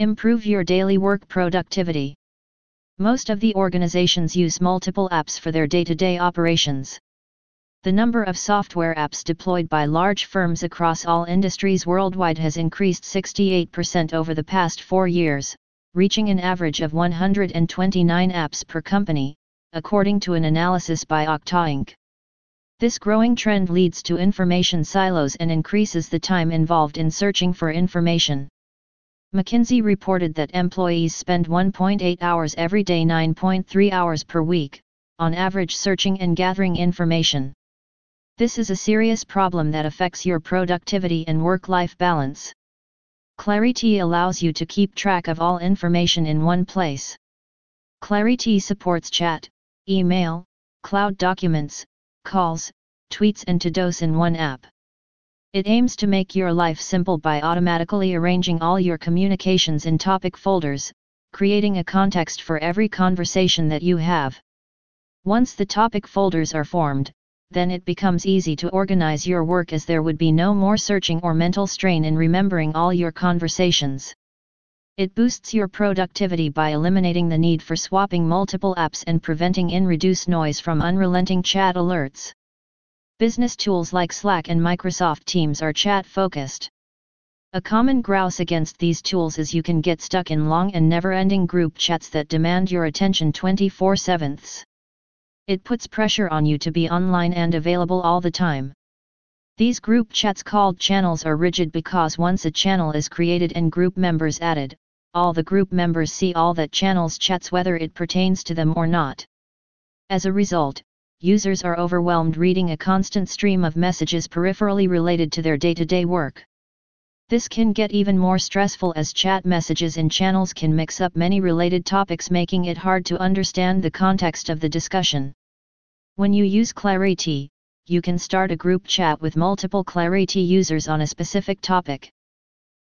Improve your daily work productivity. Most of the organizations use multiple apps for their day-to-day operations. The number of software apps deployed by large firms across all industries worldwide has increased 68% over the past four years, reaching an average of 129 apps per company, according to an analysis by Okta Inc. This growing trend leads to information silos and increases the time involved in searching for information. McKinsey reported that employees spend 1.8 hours every day 9.3 hours per week, on average searching and gathering information. This is a serious problem that affects your productivity and work-life balance. Clariti allows you to keep track of all information in one place. Clariti supports chat, email, cloud documents, calls, tweets and to-dos in one app. It aims to make your life simple by automatically arranging all your communications in topic folders, creating a context for every conversation that you have. Once the topic folders are formed, then it becomes easy to organize your work as there would be no more searching or mental strain in remembering all your conversations. It boosts your productivity by eliminating the need for swapping multiple apps and preventing in reduced noise from unrelenting chat alerts. Business tools like Slack and Microsoft Teams are chat focused. A common grouse against these tools is you can get stuck in long and never ending group chats that demand your attention 24 7 It puts pressure on you to be online and available all the time. These group chats called channels are rigid because once a channel is created and group members added, all the group members see all that channel's chats whether it pertains to them or not. As a result, users are overwhelmed reading a constant stream of messages peripherally related to their day-to-day work. This can get even more stressful as chat messages in channels can mix up many related topics making it hard to understand the context of the discussion. When you use Clariti, you can start a group chat with multiple Clariti users on a specific topic.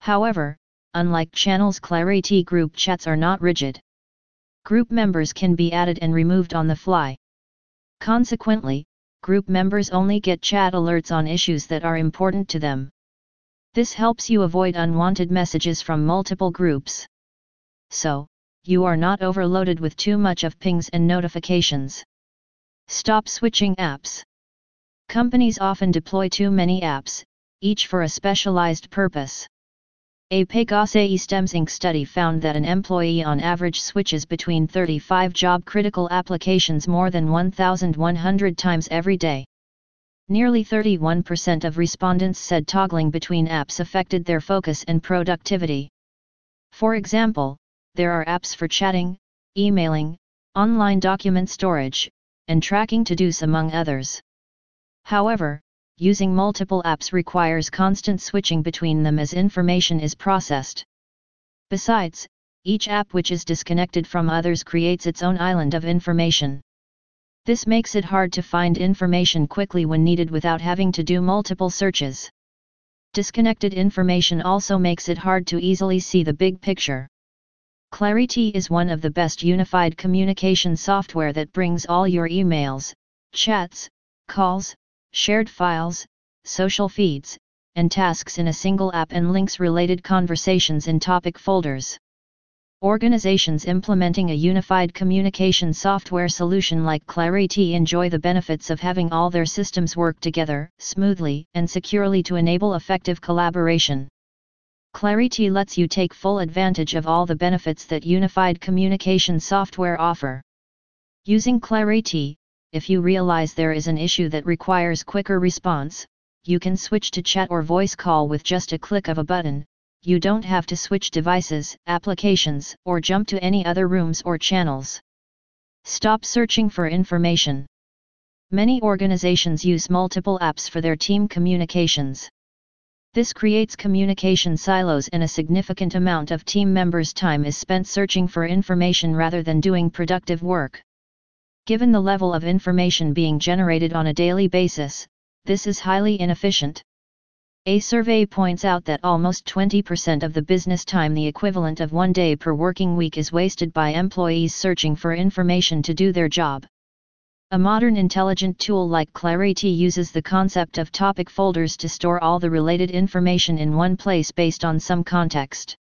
However, unlike channels Clariti group chats are not rigid. Group members can be added and removed on the fly. Consequently, group members only get chat alerts on issues that are important to them. This helps you avoid unwanted messages from multiple groups. So, you are not overloaded with too much of pings and notifications. Stop switching apps. Companies often deploy too many apps, each for a specialized purpose. A Pegase Inc. study found that an employee on average switches between 35 job-critical applications more than 1,100 times every day. Nearly 31% of respondents said toggling between apps affected their focus and productivity. For example, there are apps for chatting, emailing, online document storage, and tracking to-dos among others. However, using multiple apps requires constant switching between them as information is processed. Besides, each app which is disconnected from others creates its own island of information. This makes it hard to find information quickly when needed without having to do multiple searches. Disconnected information also makes it hard to easily see the big picture. Clariti is one of the best unified communication software that brings all your emails, chats, calls, shared files, social feeds, and tasks in a single app and links related conversations in topic folders. Organizations implementing a unified communication software solution like Clariti enjoy the benefits of having all their systems work together smoothly and securely to enable effective collaboration. Clariti lets you take full advantage of all the benefits that unified communication software offer. Using Clariti, if you realize there is an issue that requires quicker response, you can switch to chat or voice call with just a click of a button, you don't have to switch devices, applications, or jump to any other rooms or channels. Stop searching for information. Many organizations use multiple apps for their team communications. This creates communication silos and a significant amount of team members' time is spent searching for information rather than doing productive work. Given the level of information being generated on a daily basis, this is highly inefficient. A survey points out that almost 20% of the business time, the equivalent of one day per working week, is wasted by employees searching for information to do their job. A modern intelligent tool like Clariti uses the concept of topic folders to store all the related information in one place based on some context.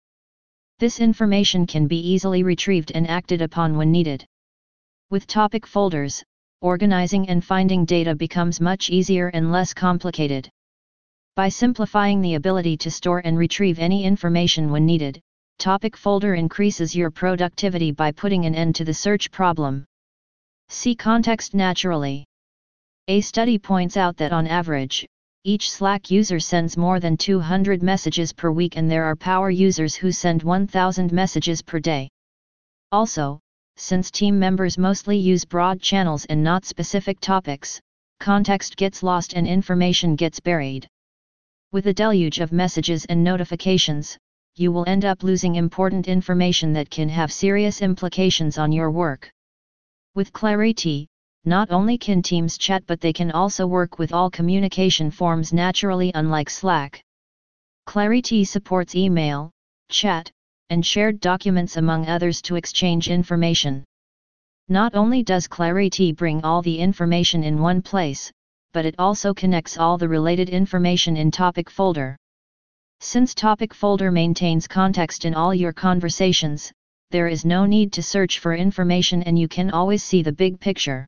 This information can be easily retrieved and acted upon when needed. With topic folders, organizing and finding data becomes much easier and less complicated. By simplifying the ability to store and retrieve any information when needed, Topic folder increases your productivity by putting an end to the search problem. See context naturally. A study points out that on average, each Slack user sends more than 200 messages per week and there are power users who send 1000 messages per day. Also, since team members mostly use broad channels and not specific topics, context gets lost and information gets buried. With a deluge of messages and notifications, you will end up losing important information that can have serious implications on your work. With Clariti, not only can teams chat but they can also work with all communication forms naturally unlike Slack. Clariti supports email, chat, and shared documents among others to exchange information. Not only does Clariti bring all the information in one place, but it also connects all the related information in topic folder. Since topic folder maintains context in all your conversations, there is no need to search for information and you can always see the big picture.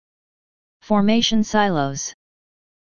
Formation silos